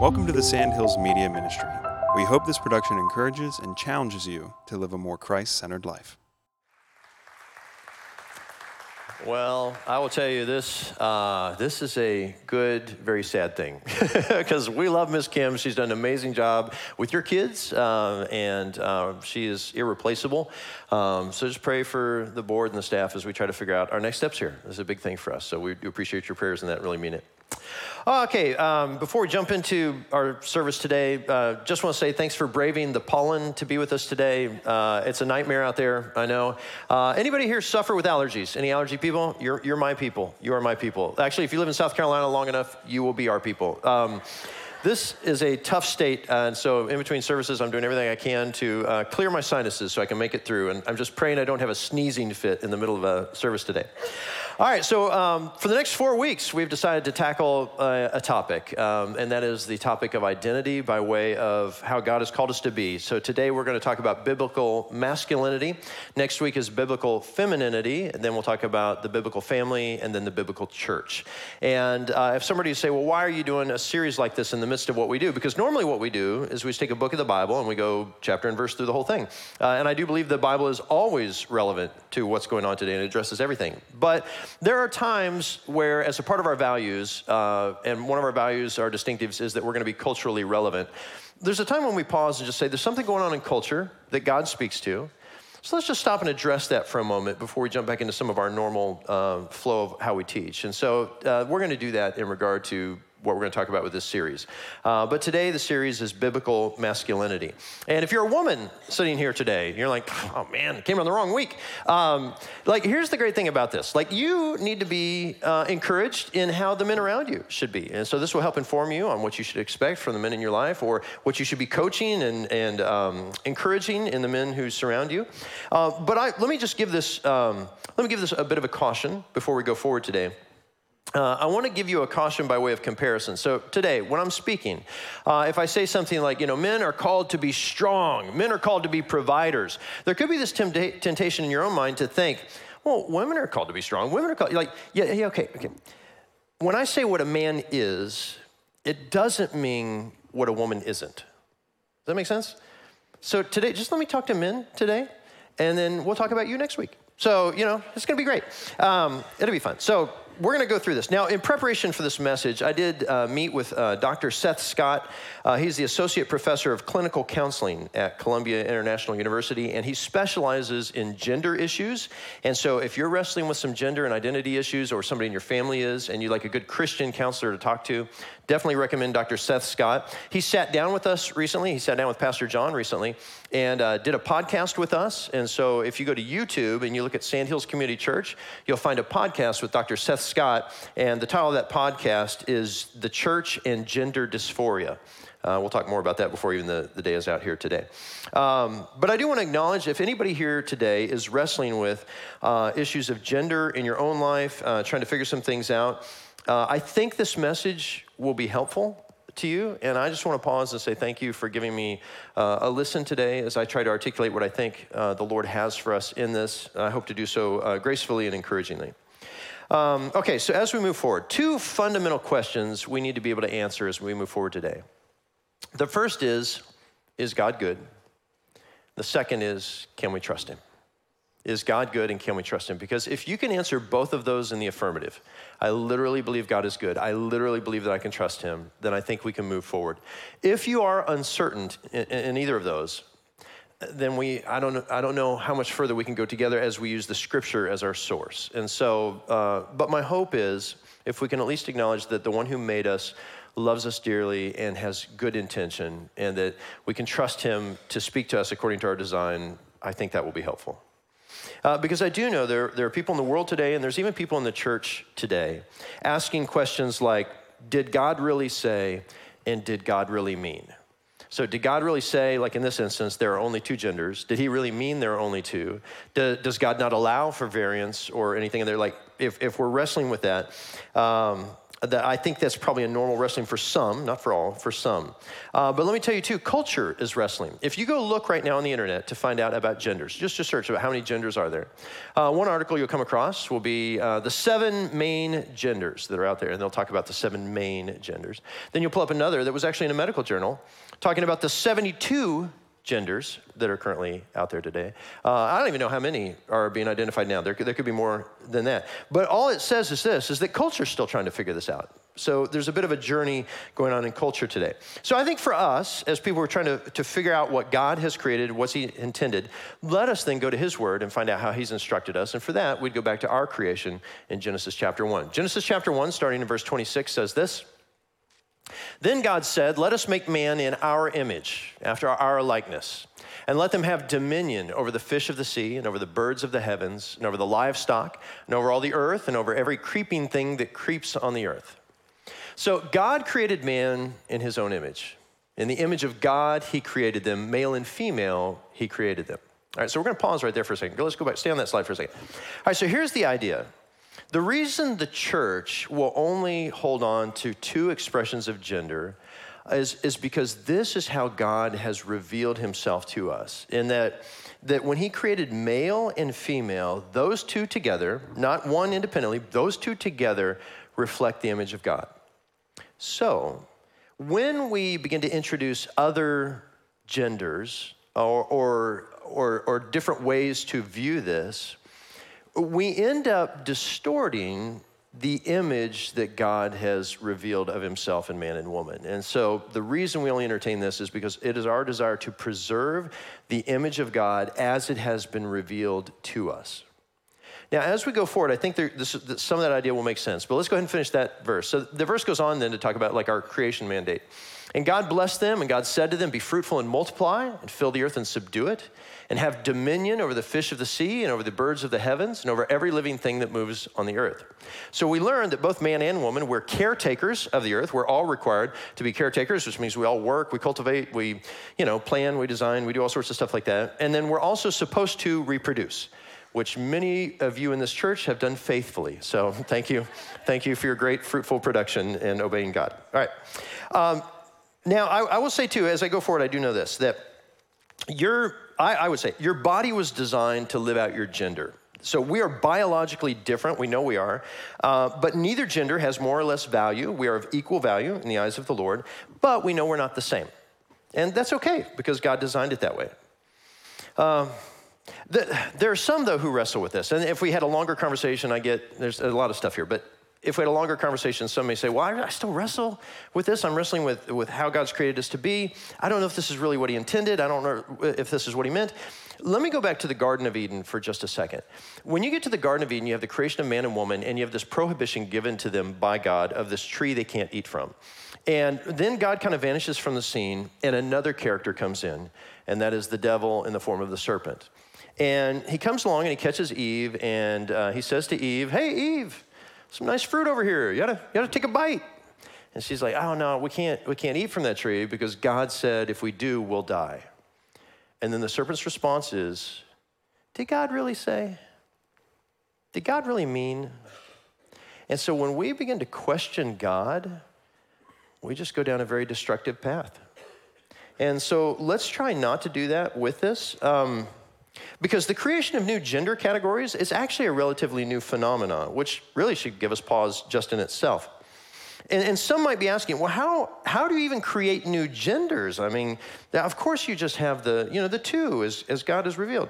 Welcome to the Sandhills Media Ministry. We hope this production encourages and challenges you to live a more Christ centered life. Well, I will tell you this. Uh, this is a good, very sad thing because we love Miss Kim. She's done an amazing job with your kids, uh, and uh, she is irreplaceable. Um, so just pray for the board and the staff as we try to figure out our next steps here. This is a big thing for us. So we do appreciate your prayers and that really mean it. Okay, um, before we jump into our service today, uh, just want to say thanks for braving the pollen to be with us today. Uh, it's a nightmare out there, I know. Uh, anybody here suffer with allergies? Any allergy people? You're, you're my people. You are my people. Actually, if you live in South Carolina long enough, you will be our people. Um, this is a tough state, and so in between services, I'm doing everything I can to uh, clear my sinuses so I can make it through. And I'm just praying I don't have a sneezing fit in the middle of a service today. All right, so um, for the next four weeks, we've decided to tackle uh, a topic, um, and that is the topic of identity by way of how God has called us to be. So today we're going to talk about biblical masculinity. Next week is biblical femininity, and then we'll talk about the biblical family and then the biblical church. And uh, if somebody say, well, why are you doing a series like this in the midst of what we do? Because normally what we do is we take a book of the Bible and we go chapter and verse through the whole thing. Uh, and I do believe the Bible is always relevant to what's going on today and addresses everything. But there are times where, as a part of our values, uh, and one of our values, our distinctives, is that we're going to be culturally relevant. There's a time when we pause and just say, there's something going on in culture that God speaks to. So let's just stop and address that for a moment before we jump back into some of our normal uh, flow of how we teach. And so uh, we're going to do that in regard to what we're going to talk about with this series. Uh, but today, the series is biblical masculinity. And if you're a woman sitting here today, you're like, oh man, came on the wrong week. Um, like, here's the great thing about this like, you need to be uh, encouraged in how the men around you should be. And so, this will help inform you on what you should expect from the men in your life or what you should be coaching and, and um, encouraging in the men who surround you. Uh, but I, let me just give this, um, let me give this a bit of a caution before we go forward today. Uh, I want to give you a caution by way of comparison. So, today, when I'm speaking, uh, if I say something like, you know, men are called to be strong, men are called to be providers, there could be this tempt- temptation in your own mind to think, well, women are called to be strong. Women are called, like, yeah, yeah, okay, okay. When I say what a man is, it doesn't mean what a woman isn't. Does that make sense? So, today, just let me talk to men today, and then we'll talk about you next week. So, you know, it's going to be great. Um, it'll be fun. So, we're going to go through this. Now, in preparation for this message, I did uh, meet with uh, Dr. Seth Scott. Uh, he's the Associate Professor of Clinical Counseling at Columbia International University, and he specializes in gender issues. And so, if you're wrestling with some gender and identity issues, or somebody in your family is, and you'd like a good Christian counselor to talk to, definitely recommend Dr. Seth Scott. He sat down with us recently. He sat down with Pastor John recently and uh, did a podcast with us. And so, if you go to YouTube and you look at Sandhills Community Church, you'll find a podcast with Dr. Seth Scott. And the title of that podcast is The Church and Gender Dysphoria. Uh, we'll talk more about that before even the, the day is out here today. Um, but I do want to acknowledge if anybody here today is wrestling with uh, issues of gender in your own life, uh, trying to figure some things out, uh, I think this message will be helpful to you. And I just want to pause and say thank you for giving me uh, a listen today as I try to articulate what I think uh, the Lord has for us in this. I hope to do so uh, gracefully and encouragingly. Um, okay, so as we move forward, two fundamental questions we need to be able to answer as we move forward today. The first is Is God good? The second is Can we trust Him? Is God good and can we trust Him? Because if you can answer both of those in the affirmative, I literally believe God is good, I literally believe that I can trust Him, then I think we can move forward. If you are uncertain in, in either of those, then we I don't know, I don't know how much further we can go together as we use the Scripture as our source. And so, uh, but my hope is if we can at least acknowledge that the one who made us loves us dearly and has good intention, and that we can trust Him to speak to us according to our design, I think that will be helpful. Uh, because I do know there, there are people in the world today, and there's even people in the church today, asking questions like Did God really say, and did God really mean? So, did God really say, like in this instance, there are only two genders? Did He really mean there are only two? Do, does God not allow for variance or anything And they're Like, if, if we're wrestling with that, um, that I think that's probably a normal wrestling for some, not for all, for some. Uh, but let me tell you too, culture is wrestling. If you go look right now on the internet to find out about genders, just to search about how many genders are there, uh, one article you'll come across will be uh, the seven main genders that are out there, and they'll talk about the seven main genders. Then you'll pull up another that was actually in a medical journal talking about the 72 genders that are currently out there today. Uh, I don't even know how many are being identified now. There, there could be more than that. But all it says is this, is that culture is still trying to figure this out. So there's a bit of a journey going on in culture today. So I think for us, as people are trying to, to figure out what God has created, what's he intended, let us then go to his word and find out how he's instructed us. And for that, we'd go back to our creation in Genesis chapter 1. Genesis chapter 1, starting in verse 26, says this. Then God said, Let us make man in our image, after our likeness, and let them have dominion over the fish of the sea, and over the birds of the heavens, and over the livestock, and over all the earth, and over every creeping thing that creeps on the earth. So God created man in his own image. In the image of God, he created them, male and female, he created them. All right, so we're going to pause right there for a second. Let's go back, stay on that slide for a second. All right, so here's the idea the reason the church will only hold on to two expressions of gender is, is because this is how God has revealed himself to us. In that, that when he created male and female, those two together, not one independently, those two together reflect the image of God. So, when we begin to introduce other genders or, or, or, or different ways to view this, we end up distorting the image that God has revealed of himself in man and woman. And so the reason we only entertain this is because it is our desire to preserve the image of God as it has been revealed to us. Now, as we go forward, I think there, this, some of that idea will make sense, but let's go ahead and finish that verse. So the verse goes on then to talk about like our creation mandate. And God blessed them, and God said to them, Be fruitful and multiply, and fill the earth and subdue it, and have dominion over the fish of the sea, and over the birds of the heavens, and over every living thing that moves on the earth. So we learned that both man and woman were caretakers of the earth. We're all required to be caretakers, which means we all work, we cultivate, we, you know, plan, we design, we do all sorts of stuff like that. And then we're also supposed to reproduce which many of you in this church have done faithfully. So thank you. Thank you for your great, fruitful production and obeying God. All right. Um, now, I, I, will say too, as I go forward, I do know this that your, I, I would say, your body was designed to live out your gender. So we are biologically different, we know we are, uh, but neither gender has more or less value. We are of equal value in the eyes of the Lord, but we know we're not the same. And that's okay because God designed it that way. Um, the, there are some, though, who wrestle with this. And if we had a longer conversation, I get there's a lot of stuff here, but if we had a longer conversation, some may say, Well, I, I still wrestle with this. I'm wrestling with, with how God's created us to be. I don't know if this is really what He intended. I don't know if this is what He meant. Let me go back to the Garden of Eden for just a second. When you get to the Garden of Eden, you have the creation of man and woman, and you have this prohibition given to them by God of this tree they can't eat from. And then God kind of vanishes from the scene, and another character comes in, and that is the devil in the form of the serpent. And he comes along and he catches Eve, and uh, he says to Eve, Hey, Eve, some nice fruit over here. You gotta, you gotta take a bite. And she's like, oh no, we can't, we can't eat from that tree because God said if we do, we'll die. And then the serpent's response is, Did God really say? Did God really mean? And so when we begin to question God, we just go down a very destructive path. And so let's try not to do that with this. Um, because the creation of new gender categories is actually a relatively new phenomenon, which really should give us pause just in itself. And, and, some might be asking, well, how, how do you even create new genders? I mean, of course you just have the, you know, the two as, as God has revealed.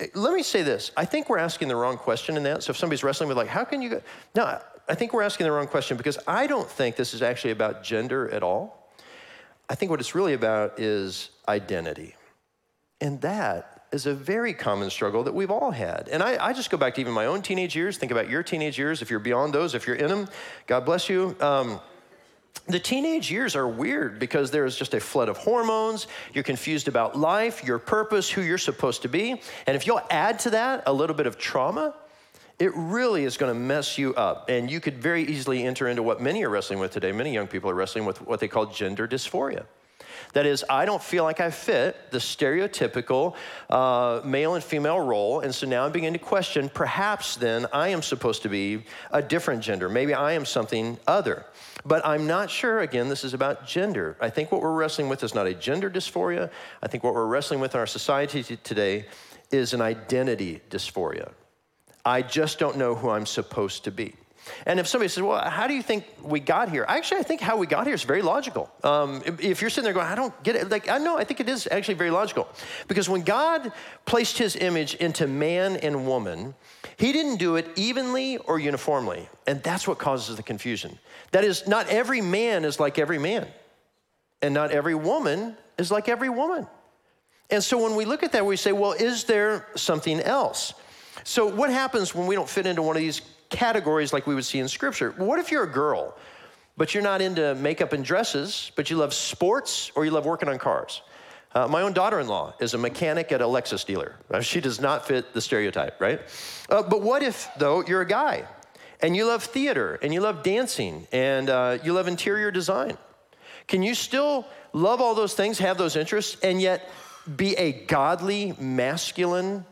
Eh, let me say this. I think we're asking the wrong question in that. So if somebody's wrestling with like, how can you go? No, I think we're asking the wrong question because I don't think this is actually about gender at all. I think what it's really about is identity. And that is a very common struggle that we've all had. And I, I, just go back to even my own teenage years, think about your teenage years. If you're beyond those, if you're in them, God bless you. Um, the teenage years are weird because there is just a flood of hormones. You're confused about life, your purpose, who you're supposed to be. And if you'll add to that a little bit of trauma, it really is going to mess you up. And you could very easily enter into what many are wrestling with today. Many young people are wrestling with what they call gender dysphoria. That is, I don't feel like I fit the stereotypical uh, male and female role. And so now I'm beginning to question perhaps then I am supposed to be a different gender. Maybe I am something other. But I'm not sure, again, this is about gender. I think what we're wrestling with is not a gender dysphoria. I think what we're wrestling with in our society today is an identity dysphoria. I just don't know who I'm supposed to be. And if somebody says, Well, how do you think we got here? Actually, I think how we got here is very logical. Um, if, you're sitting there going, I don't get it, like, I know, I think it is actually very logical. Because when God placed his image into man and woman, he didn't do it evenly or uniformly. And that's what causes the confusion. That is, not every man is like every man, and not every woman is like every woman. And so when we look at that, we say, Well, is there something else? So, what happens when we don't fit into one of these categories like we would see in Scripture? What if you're a girl, but you're not into makeup and dresses, but you love sports or you love working on cars? Uh, my own daughter in law is a mechanic at a Lexus dealer. She does not fit the stereotype, right? Uh, but what if, though, you're a guy and you love theater and you love dancing and uh, you love interior design? Can you still love all those things, have those interests, and yet be a godly, masculine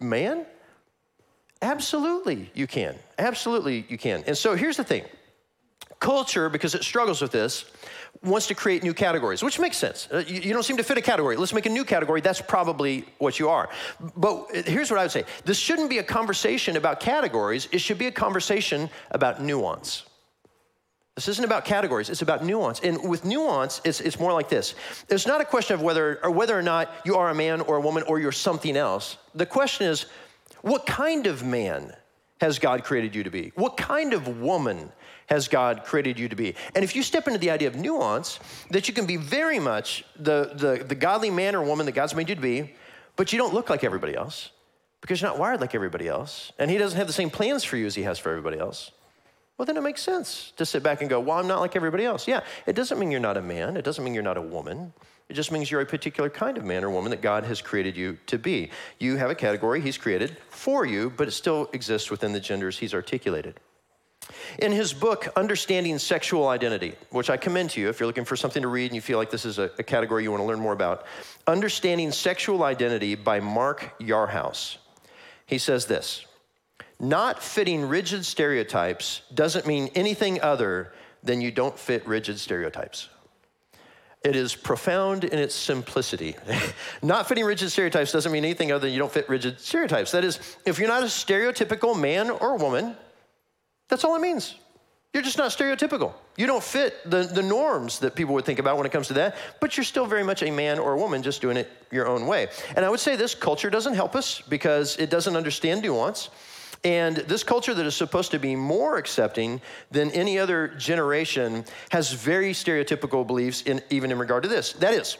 man? Absolutely, you can. Absolutely, you can. And so here's the thing culture, because it struggles with this, wants to create new categories, which makes sense. Uh, you, you, don't seem to fit a category. Let's make a new category. That's probably what you are. But here's what I would say this shouldn't be a conversation about categories, it should be a conversation about nuance. This isn't about categories, it's about nuance. And with nuance, it's, it's more like this. It's not a question of whether or whether or not you are a man or a woman or you're something else. The question is, what kind of man has God created you to be? What kind of woman has God created you to be? And if you step into the idea of nuance, that you can be very much the, the, the godly man or woman that God's made you to be, but you don't look like everybody else because you're not wired like everybody else. And He doesn't have the same plans for you as He has for everybody else. Well, then it makes sense to sit back and go, well, I'm not like everybody else. Yeah, it doesn't mean you're not a man. It doesn't mean you're not a woman. It just means you're a particular kind of man or woman that God has created you to be. You have a category He's created for you, but it still exists within the genders He's articulated. In his book, Understanding Sexual Identity, which I commend to you if you're looking for something to read and you feel like this is a, a category you want to learn more about, Understanding Sexual Identity by Mark Yarhouse, he says this Not fitting rigid stereotypes doesn't mean anything other than you don't fit rigid stereotypes. It is profound in its simplicity. not fitting rigid stereotypes doesn't mean anything other than you don't fit rigid stereotypes. That is, if you're not a stereotypical man or woman, that's all it means. You're just not stereotypical. You don't fit the, the norms that people would think about when it comes to that, but you're still very much a man or a woman just doing it your own way. And I would say this culture doesn't help us because it doesn't understand nuance. And this culture that is supposed to be more accepting than any other generation has very stereotypical beliefs, in, even in regard to this. That is,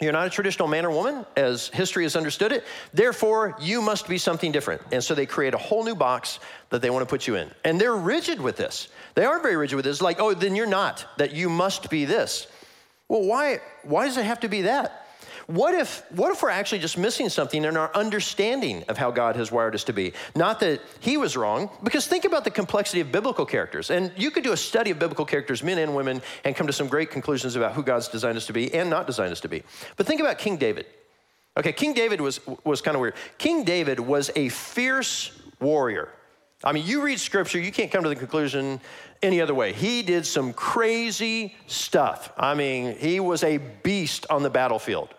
you're not a traditional man or woman as history has understood it. Therefore, you must be something different. And so they create a whole new box that they want to put you in. And they're rigid with this. They are very rigid with this. Like, oh, then you're not, that you must be this. Well, why, why does it have to be that? What if, what if we're actually just missing something in our understanding of how God has wired us to be? Not that he was wrong, because think about the complexity of biblical characters. And you could do a study of biblical characters, men and women, and come to some great conclusions about who God's designed us to be and not designed us to be. But think about King David. Okay, King David was, was kind of weird. King David was a fierce warrior. I mean, you read scripture, you can't come to the conclusion any other way. He did some crazy stuff. I mean, he was a beast on the battlefield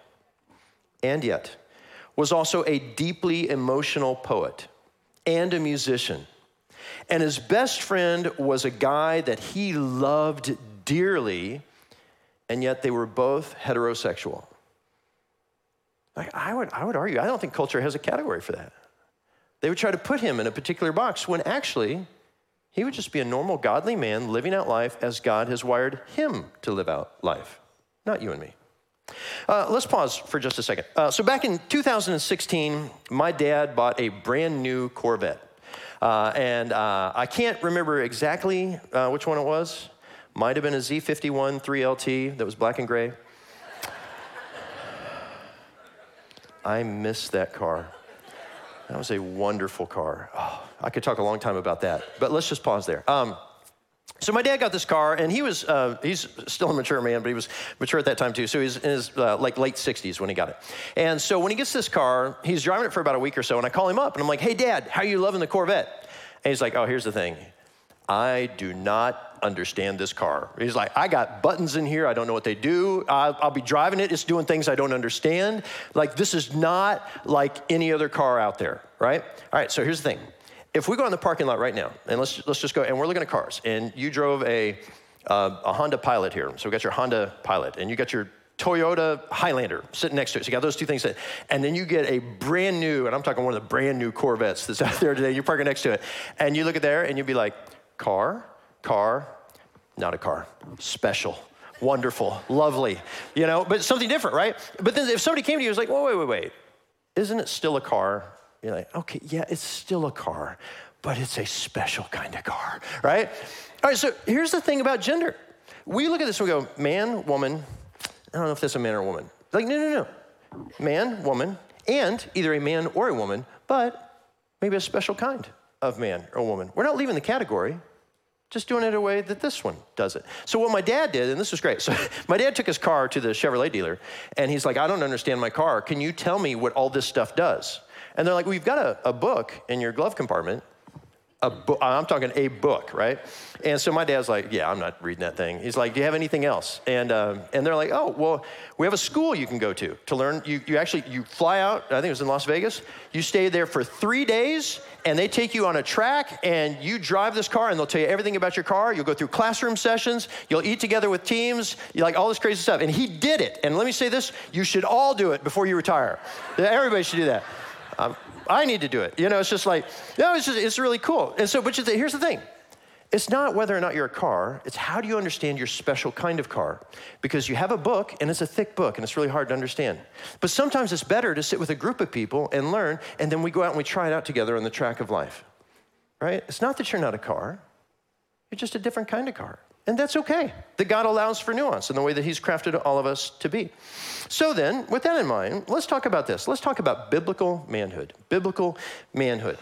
and yet was also a deeply emotional poet and a musician. And his best friend was a guy that he loved dearly, and yet they were both heterosexual. Like, I, would, I would argue, I don't think culture has a category for that. They would try to put him in a particular box when actually he would just be a normal, godly man living out life as God has wired him to live out life, not you and me. Uh, let's pause for just a second. Uh, so, back in 2016, my dad bought a brand new Corvette. Uh, and uh, I can't remember exactly uh, which one it was. Might have been a Z51 3LT that was black and gray. I miss that car. That was a wonderful car. Oh, I could talk a long time about that, but let's just pause there. Um, So my dad got this car, and he was, uh, he's still a mature man, but he was mature at that time too. So he's in his uh, like late 60s when he got it. And so when he gets this car, he's driving it for about a week or so, and I call him up, and I'm like, hey, dad, how you loving the Corvette? And he's like, oh, here's the thing. I do not understand this car. He's like, I got buttons in here. I don't know what they do. I'll, I'll, be driving it. It's doing things I don't understand. Like, this is not like any other car out there, right? All right, so here's the thing. If we go in the parking lot right now, and let's, let's just go, and we're looking at cars, and you drove a, uh, a Honda Pilot here. So we got your Honda Pilot, and you got your Toyota Highlander sitting next to it. So you got those two things. And then you get a brand new, and I'm talking one of the brand new Corvettes that's out there today. You're parking next to it. And you look at there and you'd be like, car, car, not a car, special, wonderful, lovely, you know, but something different, right? But then if somebody came to you and was like, wait, wait, wait, wait, isn't it still a car? You're like, okay, yeah, it's still a car, but it's a special kind of car, right? All right, so here's the thing about gender. We look at this and we go, man, woman, I don't know if that's a man or a woman. Like, no, no, no. Man, woman, and either a man or a woman, but maybe a special kind of man or woman. We're not leaving the category just doing it a way that this one does it. So what my dad did, and this was great. So my dad took his car to the Chevrolet dealer, and he's like, I don't understand my car. Can you tell me what all this stuff does? And they're like, We've got a, a book in your glove compartment a book. I'm talking a book, right? And so my dad's like, yeah, I'm not reading that thing. He's like, do you have anything else? And um, and they're like, oh, well, we have a school you can go to to learn. You you actually you fly out. I think it was in Las Vegas. You stay there for three days, and they take you on a track, and you drive this car, and they'll tell you everything about your car. You'll go through classroom sessions. You'll eat together with teams. You like all this crazy stuff. And he did it. And let me say this: you should all do it before you retire. Everybody should do that. Um, I need to do it. You know, it's just like, no, it's just, it's really cool. And so, but here's the thing. It's not whether or not you're a car, it's how do you understand your special kind of car? Because you have a book and it's a thick book and it's really hard to understand. But sometimes it's better to sit with a group of people and learn, and then we go out and we try it out together on the track of life. Right? It's not that you're not a car, you're just a different kind of car. And that's okay. That God allows for nuance in the way that He's crafted all of us to be. So then, with that in mind, let's talk about this. Let's talk about biblical manhood. Biblical manhood.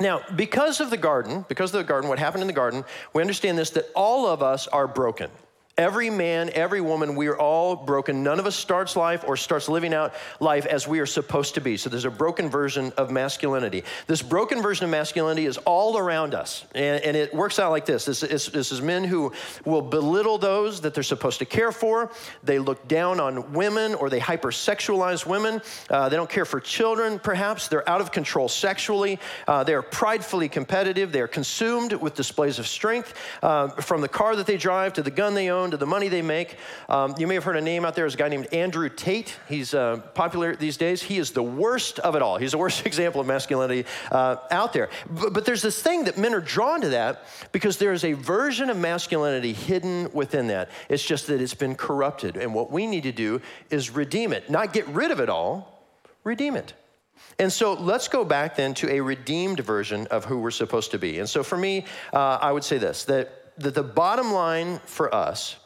Now, because of the garden, because of the garden, what happened in the garden, we understand this that all of us are broken. Every man, every woman, we are all broken. None of us starts life or starts living out life as we are supposed to be. So there's a broken version of masculinity. This broken version of masculinity is all around us. And, and it works out like this this is, this is men who will belittle those that they're supposed to care for. They look down on women or they hypersexualize women. Uh, they don't care for children, perhaps. They're out of control sexually. Uh, they are pridefully competitive. They are consumed with displays of strength uh, from the car that they drive to the gun they own to the money they make. Um, you may have heard a name out there. There's a guy named Andrew Tate. He's uh, popular these days. He is the worst of it all. He's the worst example of masculinity uh, out there. But, but there's this thing that men are drawn to that because there is a version of masculinity hidden within that. It's just that it's been corrupted. And what we need to do is redeem it, not get rid of it all, redeem it. And so let's go back then to a redeemed version of who we're supposed to be. And so for me, uh, I would say this that that the bottom line for us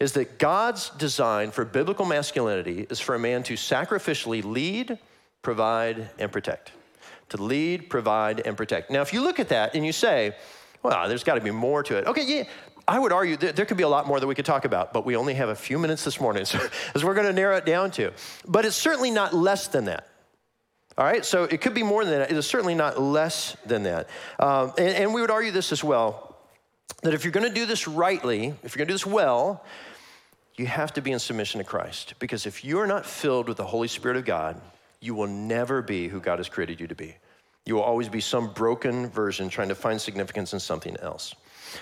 is that God's design for biblical masculinity is for a man to sacrificially lead, provide, and protect. To lead, provide, and protect. Now, if you look at that and you say, well, there's got to be more to it. Okay, yeah, I would argue that there could be a lot more that we could talk about, but we only have a few minutes this morning, so as we're going to narrow it down to. But it's certainly not less than that. All right, so it could be more than that. It is certainly not less than that. Um, and, and we would argue this as well that if you're going to do this rightly, if you're going to do this well, you have to be in submission to Christ. Because if you are not filled with the Holy Spirit of God, you will never be who God has created you to be. You will always be some broken version trying to find significance in something else.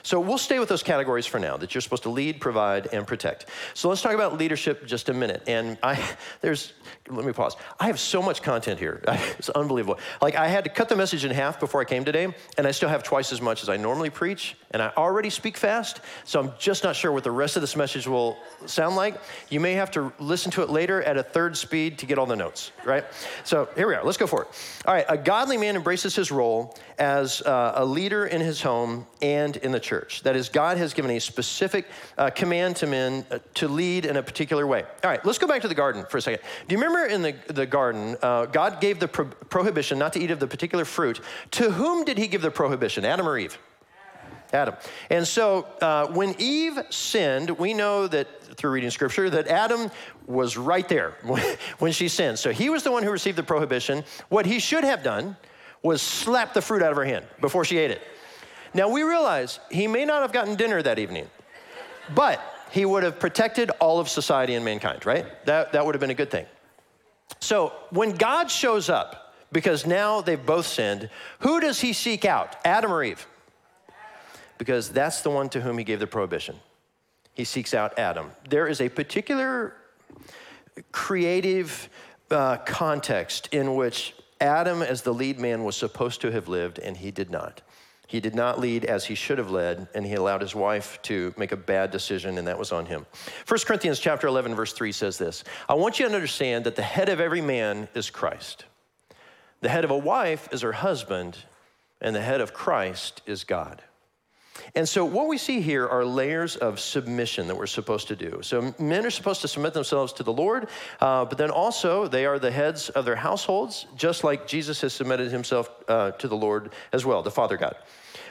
So we'll stay with those categories for now that you're supposed to lead, provide, and protect. So let's talk about leadership just a minute. And I, there's, let me pause. I have so much content here. It's unbelievable. Like I had to cut the message in half before I came today, and I still have twice as much as I normally preach. And I already speak fast, so I'm just not sure what the rest of this message will sound like. You may have to listen to it later at a third speed to get all the notes, right? So here we are. Let's go for it. All right. A godly man embraces his role as uh, a leader in his home and in the church. That is, God has given a specific uh, command to men uh, to lead in a particular way. All right, let's go back to the garden for a second. Do you remember in the, the garden, uh, God gave the pro- prohibition not to eat of the particular fruit? To whom did he give the prohibition, Adam or Eve? Adam. And so uh, when Eve sinned, we know that through reading scripture that Adam was right there when she sinned. So he was the one who received the prohibition. What he should have done was slap the fruit out of her hand before she ate it. Now we realize he may not have gotten dinner that evening, but he would have protected all of society and mankind, right? That, that would have been a good thing. So when God shows up, because now they've both sinned, who does he seek out, Adam or Eve? Because that's the one to whom he gave the prohibition. He seeks out Adam. There is a particular creative uh, context in which Adam, as the lead man, was supposed to have lived, and he did not. He did not lead as he should have led, and he allowed his wife to make a bad decision, and that was on him. 1 Corinthians chapter 11, verse 3 says this I want you to understand that the head of every man is Christ. The head of a wife is her husband, and the head of Christ is God. And so, what we see here are layers of submission that we're supposed to do. So, men are supposed to submit themselves to the Lord, uh, but then also they are the heads of their households, just like Jesus has submitted himself uh, to the Lord as well, the Father God.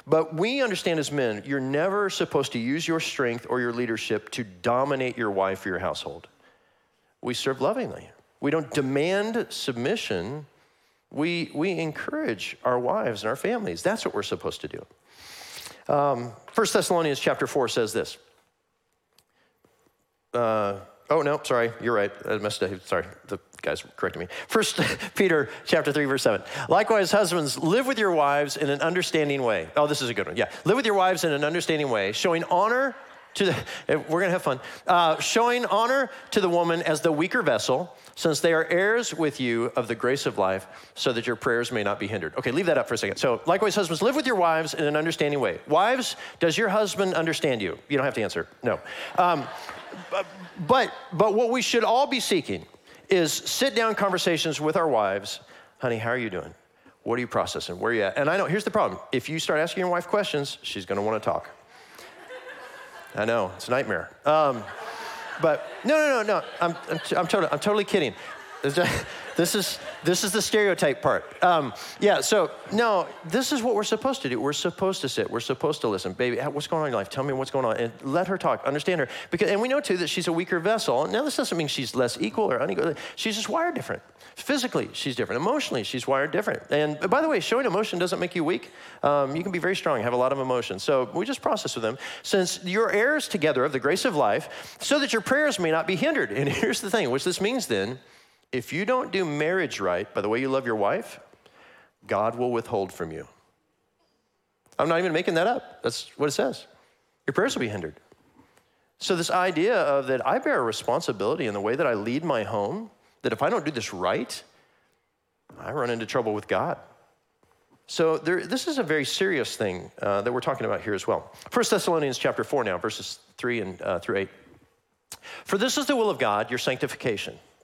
But we understand as men, you're never supposed to use your strength or your leadership to dominate your wife or your household. We serve lovingly. We don't demand submission. We, we encourage our wives and our families. That's what we're supposed to do. Um, 1 Thessalonians chapter 4 says this. Uh, oh, no, sorry, you're right. I messed up. Sorry, the guys corrected me. First Peter chapter 3, verse 7. Likewise, husbands, live with your wives in an understanding way. Oh, this is a good one. Yeah. Live with your wives in an understanding way, showing honor to the, we're going to have fun, uh, showing honor to the woman as the weaker vessel, since they are heirs with you of the grace of life, so that your prayers may not be hindered. Okay, leave that up for a second. So, likewise, husbands, live with your wives in an understanding way. Wives, does your husband understand you? You don't have to answer. No. Um, but, but what we should all be seeking is sit down conversations with our wives. Honey, how are you doing? What are you processing? Where are you at? And I know, here's the problem. If you start asking your wife questions, she's want to talk. I know, it's a nightmare. Um, but no, no, no, no. I'm, I'm, I'm, totally, I'm totally kidding. This is, this is the stereotype part. Um, yeah, so no, this is what we're supposed to do. We're supposed to sit. We're supposed to listen. Baby, what's going on in your life? Tell me what's going on. And let her talk. Understand her. Because, and we know, too, that she's a weaker vessel. Now, this doesn't mean she's less equal or unequal. She's just wired different. Physically, she's different. Emotionally, she's wired different. And by the way, showing emotion doesn't make you weak. Um, you can be very strong, have a lot of emotion. So we just process with them. Since you're heirs together of the grace of life, so that your prayers may not be hindered. And here's the thing, which this means then, if you don't do marriage right by the way you love your wife, God will withhold from you. I'm not even making that up. That's what it says. Your prayers will be hindered. So, this idea of that I bear a responsibility in the way that I lead my home, that if I don't do this right, I run into trouble with God. So there, this is a very serious thing uh, that we're talking about here as well. 1 Thessalonians chapter 4 now, verses 3 and uh, through 8. For this is the will of God, your sanctification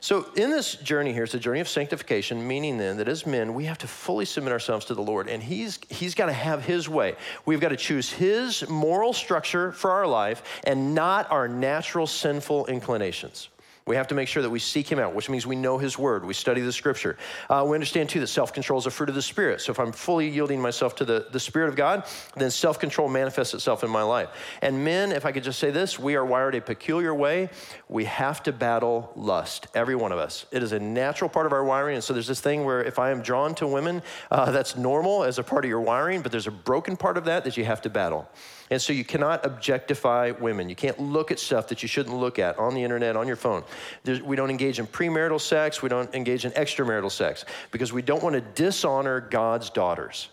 So, in this journey here, it's a journey of sanctification, meaning then that as men, we have to fully submit ourselves to the Lord, and He's, he's got to have His way. We've got to choose His moral structure for our life and not our natural sinful inclinations. We have to make sure that we seek Him out, which means we know His Word, we study the Scripture. Uh, we understand too that self control is a fruit of the Spirit. So if I'm fully yielding myself to the, the Spirit of God, then self control manifests itself in my life. And men, if I could just say this, we are wired a peculiar way. We have to battle lust, every one of us. It is a natural part of our wiring. And so there's this thing where if I am drawn to women, uh, that's normal as a part of your wiring, but there's a broken part of that that you have to battle. And so you cannot objectify women. You can't look at stuff that you shouldn't look at on the internet, on your phone. There's, we don't engage in premarital sex. We don't engage in extramarital sex because we don't want to dishonor God's daughters.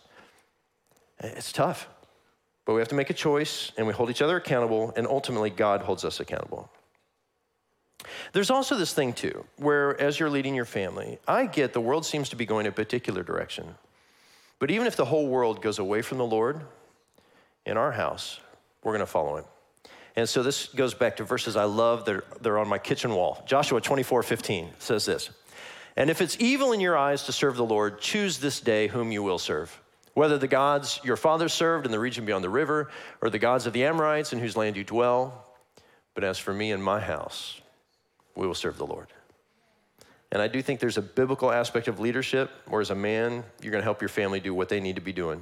It's tough, but we have to make a choice and we hold each other accountable, and ultimately, God holds us accountable. There's also this thing, too, where as you're leading your family, I get the world seems to be going a particular direction. But even if the whole world goes away from the Lord, in our house, we're going to follow him. And so this goes back to verses I love. They're, they're on my kitchen wall. Joshua 24 15 says this And if it's evil in your eyes to serve the Lord, choose this day whom you will serve. Whether the gods your fathers served in the region beyond the river, or the gods of the Amorites in whose land you dwell. But as for me and my house, we will serve the Lord. And I do think there's a biblical aspect of leadership where, as a man, you're going to help your family do what they need to be doing.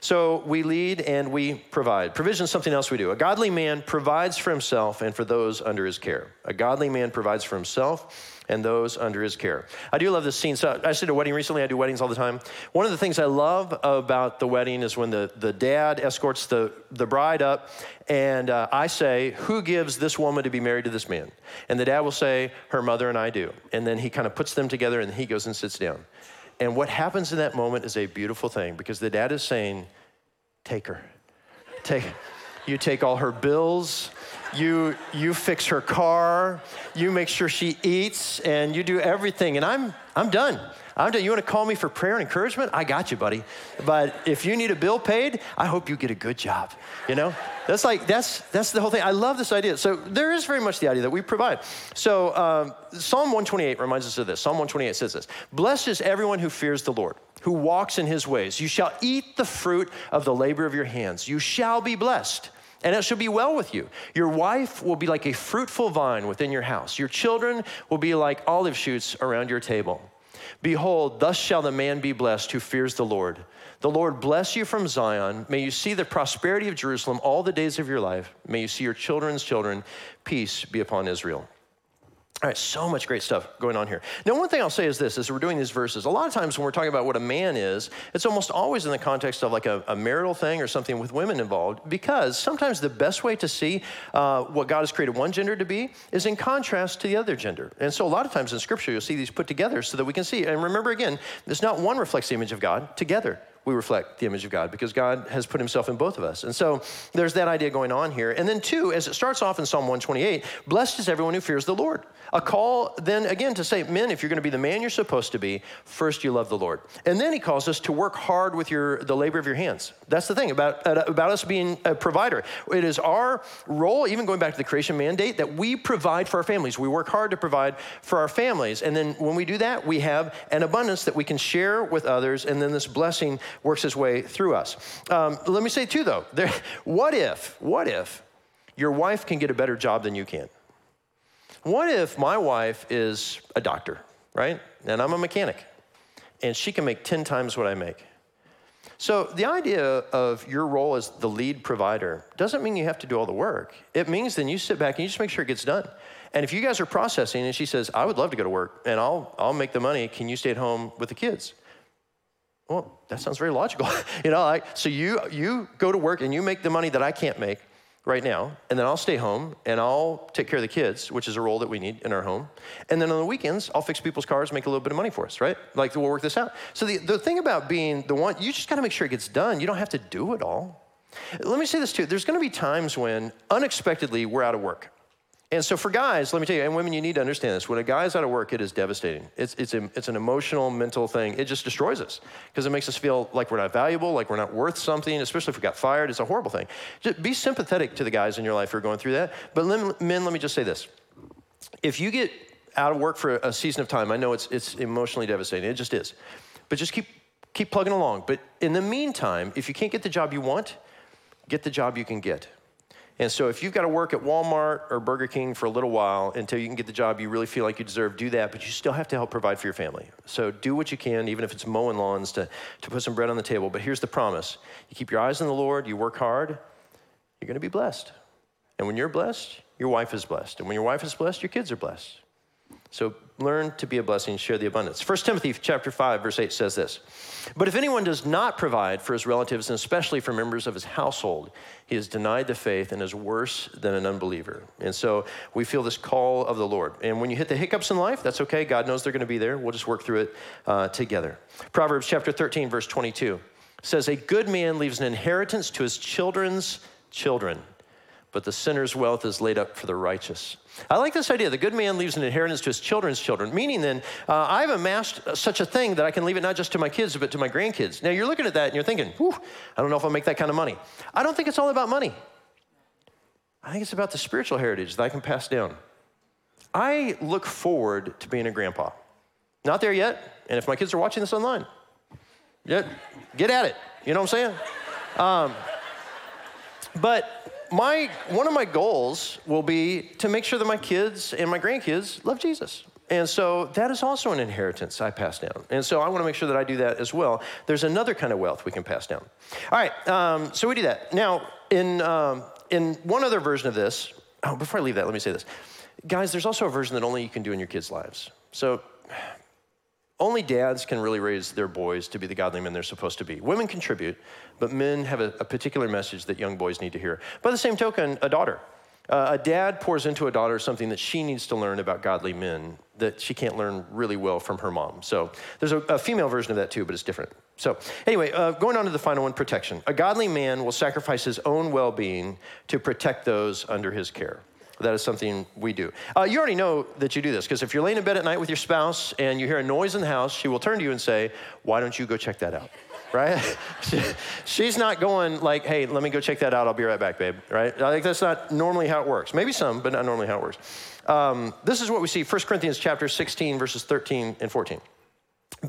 So we lead and we provide. Provision is something else we do. A godly man provides for himself and for those under his care. A godly man provides for himself and those under his care. I do love this scene. So I did a wedding recently. I do weddings all the time. One of the things I love about the wedding is when the, the dad escorts the, the bride up, and uh, I say, Who gives this woman to be married to this man? And the dad will say, Her mother and I do. And then he kind of puts them together and he goes and sits down. And what happens in that moment is a beautiful thing because the dad is saying, Take her. Take, you take all her bills, you, you fix her car, you make sure she eats, and you do everything. And I'm, I'm done. I'm done. You want to call me for prayer and encouragement? I got you, buddy. But if you need a bill paid, I hope you get a good job. You know? That's like, that's, that's the whole thing. I love this idea. So there is very much the idea that we provide. So um, Psalm 128 reminds us of this. Psalm 128 says this Blessed is everyone who fears the Lord, who walks in his ways. You shall eat the fruit of the labor of your hands. You shall be blessed and it shall be well with you. Your wife will be like a fruitful vine within your house. Your children will be like olive shoots around your table. Behold, thus shall the man be blessed who fears the Lord. The Lord bless you from Zion. May you see the prosperity of Jerusalem all the days of your life. May you see your children's children. Peace be upon Israel. All right, so much great stuff going on here. Now, one thing I'll say is this as we're doing these verses, a lot of times when we're talking about what a man is, it's almost always in the context of like a, a marital thing or something with women involved, because sometimes the best way to see uh, what God has created one gender to be is in contrast to the other gender. And so, a lot of times in Scripture, you'll see these put together so that we can see. And remember again, it's not one reflects the image of God, together we reflect the image of God because God has put himself in both of us. And so there's that idea going on here. And then, two, as it starts off in Psalm 128, blessed is everyone who fears the Lord. A call then again to say, men, if you're going to be the man you're supposed to be, first you love the Lord. And then he calls us to work hard with your the labor of your hands. That's the thing about, uh, about us being a provider. It is our role, even going back to the creation mandate, that we provide for our families. We work hard to provide for our families. And then when we do that, we have an abundance that we can share with others, and then this blessing works its way through us. Um, let me say too, though, there, what if, what if your wife can get a better job than you can? What if my wife is a doctor, right? And I'm a mechanic, and she can make 10 times what I make. So, the idea of your role as the lead provider doesn't mean you have to do all the work. It means then you sit back and you just make sure it gets done. And if you guys are processing and she says, I would love to go to work and I'll, I'll make the money, can you stay at home with the kids? Well, that sounds very logical. you know, like, so you, you go to work and you make the money that I can't make right now, and then I'll stay home and I'll take care of the kids, which is a role that we need in our home. And then on the weekends, I'll fix people's cars, make a little bit of money for us, right? Like we'll work this out. So the, the thing about being the one, you just gotta make sure it gets done. You don't have to do it all. Let me say this too there's gonna be times when unexpectedly we're out of work. And so for guys, let me tell you, and women, you need to understand this. When a guy's out of work, it is devastating. It's, it's, a, it's an emotional, mental thing. It just destroys us because it makes us feel like we're not valuable, like we're not worth something, especially if we got fired. It's a horrible thing. Just be sympathetic to the guys in your life who are going through that. But men, let me just say this. If you get out of work for a season of time, I know it's, it's emotionally devastating. It just is. But just keep, keep plugging along. But in the meantime, if you can't get the job you want, get the job you can get. And so if you've got to work at Walmart or Burger King for a little while until you can get the job you really feel like you deserve, do that, but you still have to help provide for your family. So do what you can, even if it's mowing lawns, to, to put some bread on the table. But here's the promise you keep your eyes on the Lord, you work hard, you're going to be blessed. And when you're blessed, your wife is blessed. And when your wife is blessed, your kids are blessed. So learn to be a blessing, share the abundance. 1 Timothy chapter 5 verse 8 says this. But if anyone does not provide for his relatives and especially for members of his household, he has denied the faith and is worse than an unbeliever. And so we feel this call of the Lord. And when you hit the hiccups in life, that's okay. God knows they're going to be there. We'll just work through it uh, together. Proverbs chapter 13 verse 22 says a good man leaves an inheritance to his children's children but the sinner's wealth is laid up for the righteous. I like this idea. The good man leaves an inheritance to his children's children, meaning then uh, I've amassed such a thing that I can leave it not just to my kids, but to my grandkids. Now you're looking at that and you're thinking, I don't know if I'll make that kind of money. I don't think it's all about money. I think it's about the spiritual heritage that I can pass down. I look forward to being a grandpa. Not there yet, and if my kids are watching this online, get, get at it. You know what I'm saying? Um, but my, one of my goals will be to make sure that my kids and my grandkids love Jesus. And so that is also an inheritance I pass down. And so I want to make sure that I do that as well. There's another kind of wealth we can pass down. All right, um, so we do that. Now, in, um, in one other version of this, oh, before I leave that, let me say this. Guys, there's also a version that only you can do in your kids' lives. So only dads can really raise their boys to be the godly men they're supposed to be. Women contribute, but men have a, a particular message that young boys need to hear. By the same token, a daughter. Uh, a dad pours into a daughter something that she needs to learn about godly men that she can't learn really well from her mom. So there's a, a female version of that too, but it's different. So, anyway, uh, going on to the final one protection. A godly man will sacrifice his own well being to protect those under his care. That is something we do. Uh, you already know that you do this because if you're laying in bed at night with your spouse and you hear a noise in the house, she will turn to you and say, Why don't you go check that out? Right? She's not going like, Hey, let me go check that out. I'll be right back, babe. Right? I think that's not normally how it works. Maybe some, but not normally how it works. Um, this is what we see 1 Corinthians chapter 16, verses 13 and 14.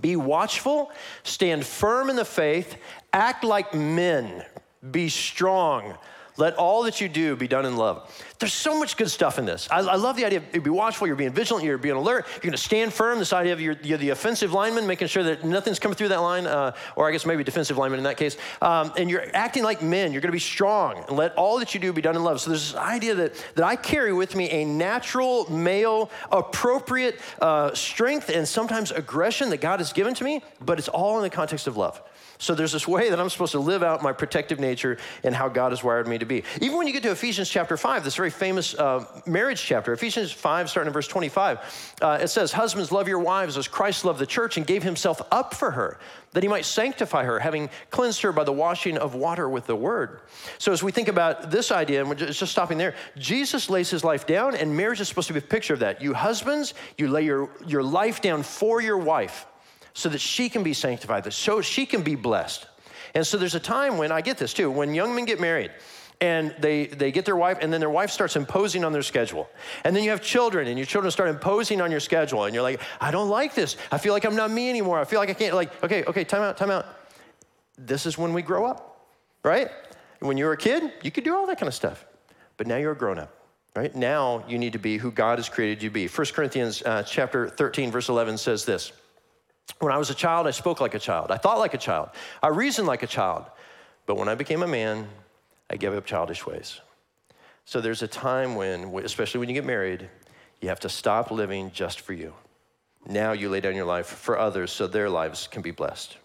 Be watchful, stand firm in the faith, act like men, be strong let all that you do be done in love. There's so much good stuff in this. I, I love the idea of be watchful, you're being vigilant, you're being alert, you're going to stand firm. This idea of you're, you're, the offensive lineman, making sure that nothing's coming through that line, uh, or I guess maybe defensive lineman in that case. Um, and you're acting like men. You're going to be strong, and let all that you do be done in love. So there's this idea that, that I carry with me a natural, male, appropriate uh, strength and sometimes aggression that God has given to me, but it's all in the context of love. So there's this way that I'm supposed to live out my protective nature and how God has wired me to be. Even when you get to Ephesians chapter 5, this very famous uh, marriage chapter, Ephesians 5, starting in verse 25, uh, it says, Husbands, love your wives as Christ loved the church and gave himself up for her, that he might sanctify her, having cleansed her by the washing of water with the word. So as we think about this idea, and we're just stopping there, Jesus lays his life down, and marriage is supposed to be a picture of that. You husbands, you lay your, your life down for your wife so that she can be sanctified, so she can be blessed. And so there's a time when I get this too, when young men get married and they, they get their wife, and then their wife starts imposing on their schedule. And then you have children, and your children start imposing on your schedule, and you're like, I don't like this. I feel like I'm not me anymore. I feel like I can't, like, okay, okay, time out, time out. This is when we grow up, right? When you were a kid, you could do all that kind of stuff. But now you're a grown up. Right now, you need to be who God has created you to be. 1 Corinthians uh, chapter 13, verse 11 says this when I was a child, I spoke like a child. I thought like a child. I reasoned like a child. But when I became a man, I gave up childish ways. So there's a time when, especially when you get married, you have to stop living just for you. Now you lay down your life for others so their lives can be blessed.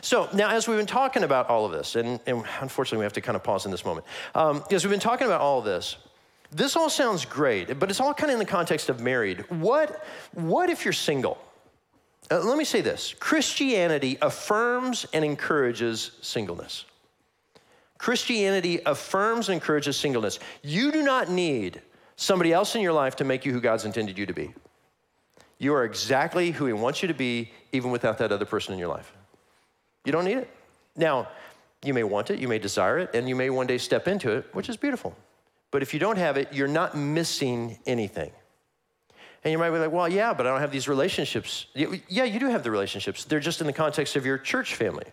So now, as we've been talking about all of this, and, and unfortunately we have to kind of pause in this moment, um, as we've been talking about all of this, this all sounds great, but it's all kind of in the context of married. What, what if you're single? Uh, let me say this Christianity affirms and encourages singleness. Christianity affirms and encourages singleness. You do not need somebody else in your life to make you who God's intended you to be. You are exactly who He wants you to be, even without that other person in your life. You don't need it. Now, you may want it, you may desire it, and you may one day step into it, which is beautiful. But if you don't have it, you're not missing anything. And you might be like, well, yeah, but I don't have these relationships. Yeah, you do have the relationships. They're just in the context of your church family.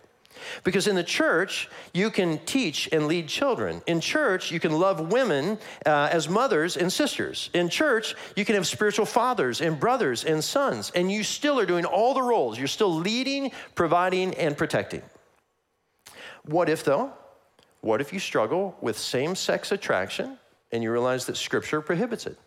Because in the church, you can teach and lead children. In church, you can love women uh, as mothers and sisters. In church, you can have spiritual fathers and brothers and sons, and you still are doing all the roles. You're still leading, providing, and protecting. What if, though? What if you struggle with same sex attraction and you realize that Scripture prohibits it?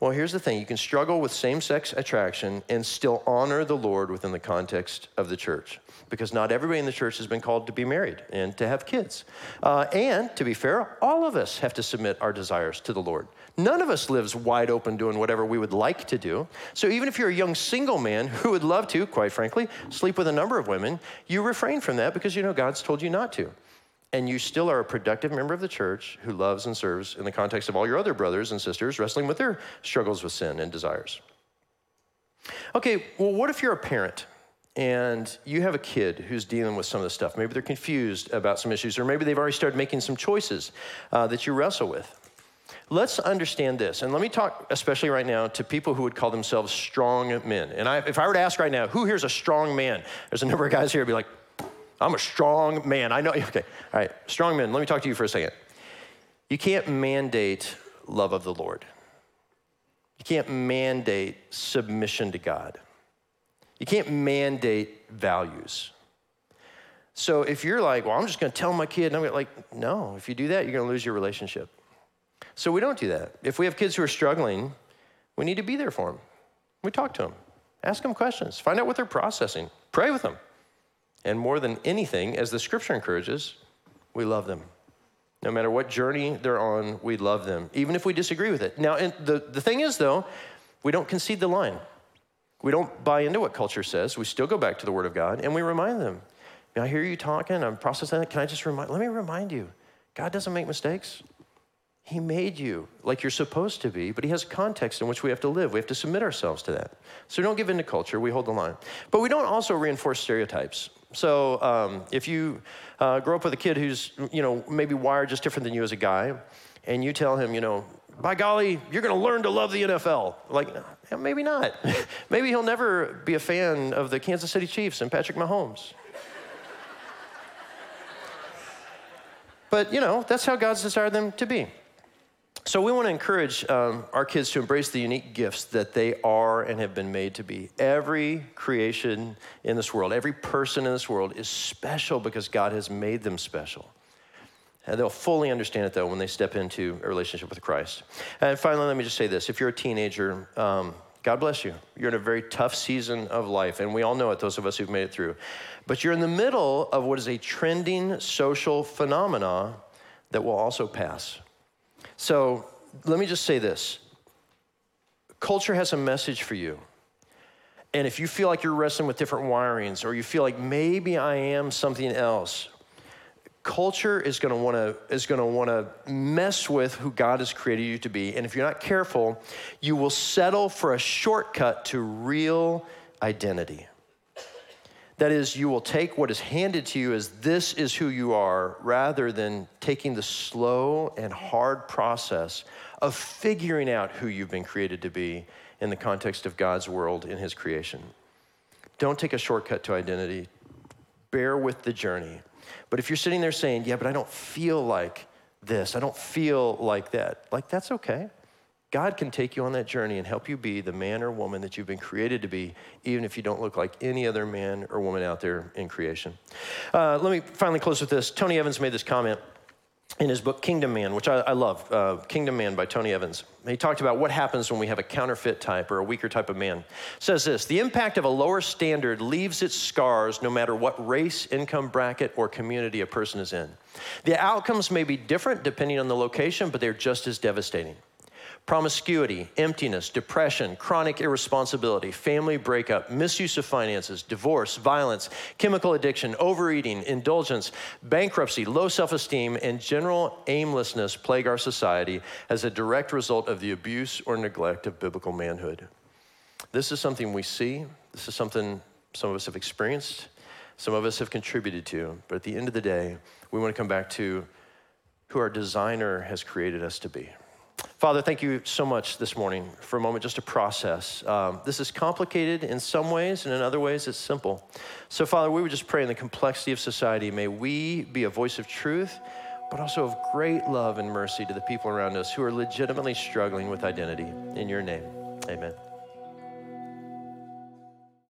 Well, here's the thing you can struggle with same sex attraction and still honor the Lord within the context of the church because not everybody in the church has been called to be married and to have kids. Uh, and to be fair, all of us have to submit our desires to the Lord. None of us lives wide open doing whatever we would like to do. So even if you're a young single man who would love to, quite frankly, sleep with a number of women, you refrain from that because you know God's told you not to and you still are a productive member of the church who loves and serves in the context of all your other brothers and sisters wrestling with their struggles with sin and desires. Okay, well, what if you're a parent and you have a kid who's dealing with some of this stuff? Maybe they're confused about some issues, or maybe they've already started making some choices uh, that you wrestle with. Let's understand this. And let me talk, especially right now, to people who would call themselves strong men. And I, if I were to ask right now, who here's a strong man? There's a number of guys here who'd be like, I'm a strong man. I know. Okay. All right. Strong men. Let me talk to you for a second. You can't mandate love of the Lord. You can't mandate submission to God. You can't mandate values. So if you're like, well, I'm just going to tell my kid, and I'm gonna, like, no, if you do that, you're going to lose your relationship. So we don't do that. If we have kids who are struggling, we need to be there for them. We talk to them, ask them questions, find out what they're processing, pray with them. And more than anything, as the scripture encourages, we love them. No matter what journey they're on, we love them, even if we disagree with it. Now, the, the thing is, though, we don't concede the line. We don't buy into what culture says. We still go back to the Word of God and we remind them. Now, I hear you talking, I'm processing it. Can I just remind, let me remind you, God doesn't make mistakes. He made you like you're supposed to be, but He has context in which we have to live. We have to submit ourselves to that. So we don't give in to culture, we hold the line. But we don't also reinforce stereotypes. So um, if you uh, grow up with a kid who's, you know, maybe wired just different than you as a guy, and you tell him, you know, by golly, you're going to learn to love the NFL. Like, maybe not. maybe he'll never be a fan of the Kansas City Chiefs and Patrick Mahomes. but, you know, that's how God's desired them to be. So we want to encourage um, our kids to embrace the unique gifts that they are and have been made to be. Every creation in this world, every person in this world is special because God has made them special. And they'll fully understand it, though, when they step into a relationship with Christ. And finally, let me just say this if you're a teenager, um, God bless you. You're in a very tough season of life, and we all know it, those of us who've made it through. But you're in the middle of what is a trending social phenomena that will also pass. So let me just say this culture has a message for you. And if you feel like you're wrestling with different wirings, or you feel like maybe I am something else, culture is going to want to is going to want to mess with who God has created you to be. And if you're not careful, you will settle for a shortcut to real identity. That is, you will take what is handed to you as this is who you are, rather than taking the slow and hard process of figuring out who you've been created to be in the context of God's world in His creation. Don't take a shortcut to identity. Bear with the journey. But if you're sitting there saying, Yeah, but I don't feel like this, I don't feel like that, like that's okay. God can take you on that journey and help you be the man or woman that you've been created to be, even if you don't look like any other man or woman out there in creation. Uh, let me finally close with this. Tony Evans made this comment in his book Kingdom Man, which I, I love, uh, Kingdom Man by Tony Evans. He talked about what happens when we have a counterfeit type or a weaker type of man. says this The impact of a lower standard leaves its scars no matter what race, income bracket, or community a person is in. The outcomes may be different depending on the location, but they're just as devastating promiscuity, emptiness, depression, chronic irresponsibility, family breakup, misuse of finances, divorce, violence, chemical addiction, overeating, indulgence, bankruptcy, low self esteem, and general aimlessness plague our society as a direct result of the abuse or neglect of biblical manhood. This is something we see, this is something some of us have experienced, some of us have contributed to, but at the end of the day, we want to come back to who our designer has created us to be. Father, thank you so much this morning for a moment just to process. Um, this is complicated in some ways, and in other ways, it's simple. So, Father, we would just pray in the complexity of society, may we be a voice of truth, but also of great love and mercy to the people around us who are legitimately struggling with identity. In your name, amen.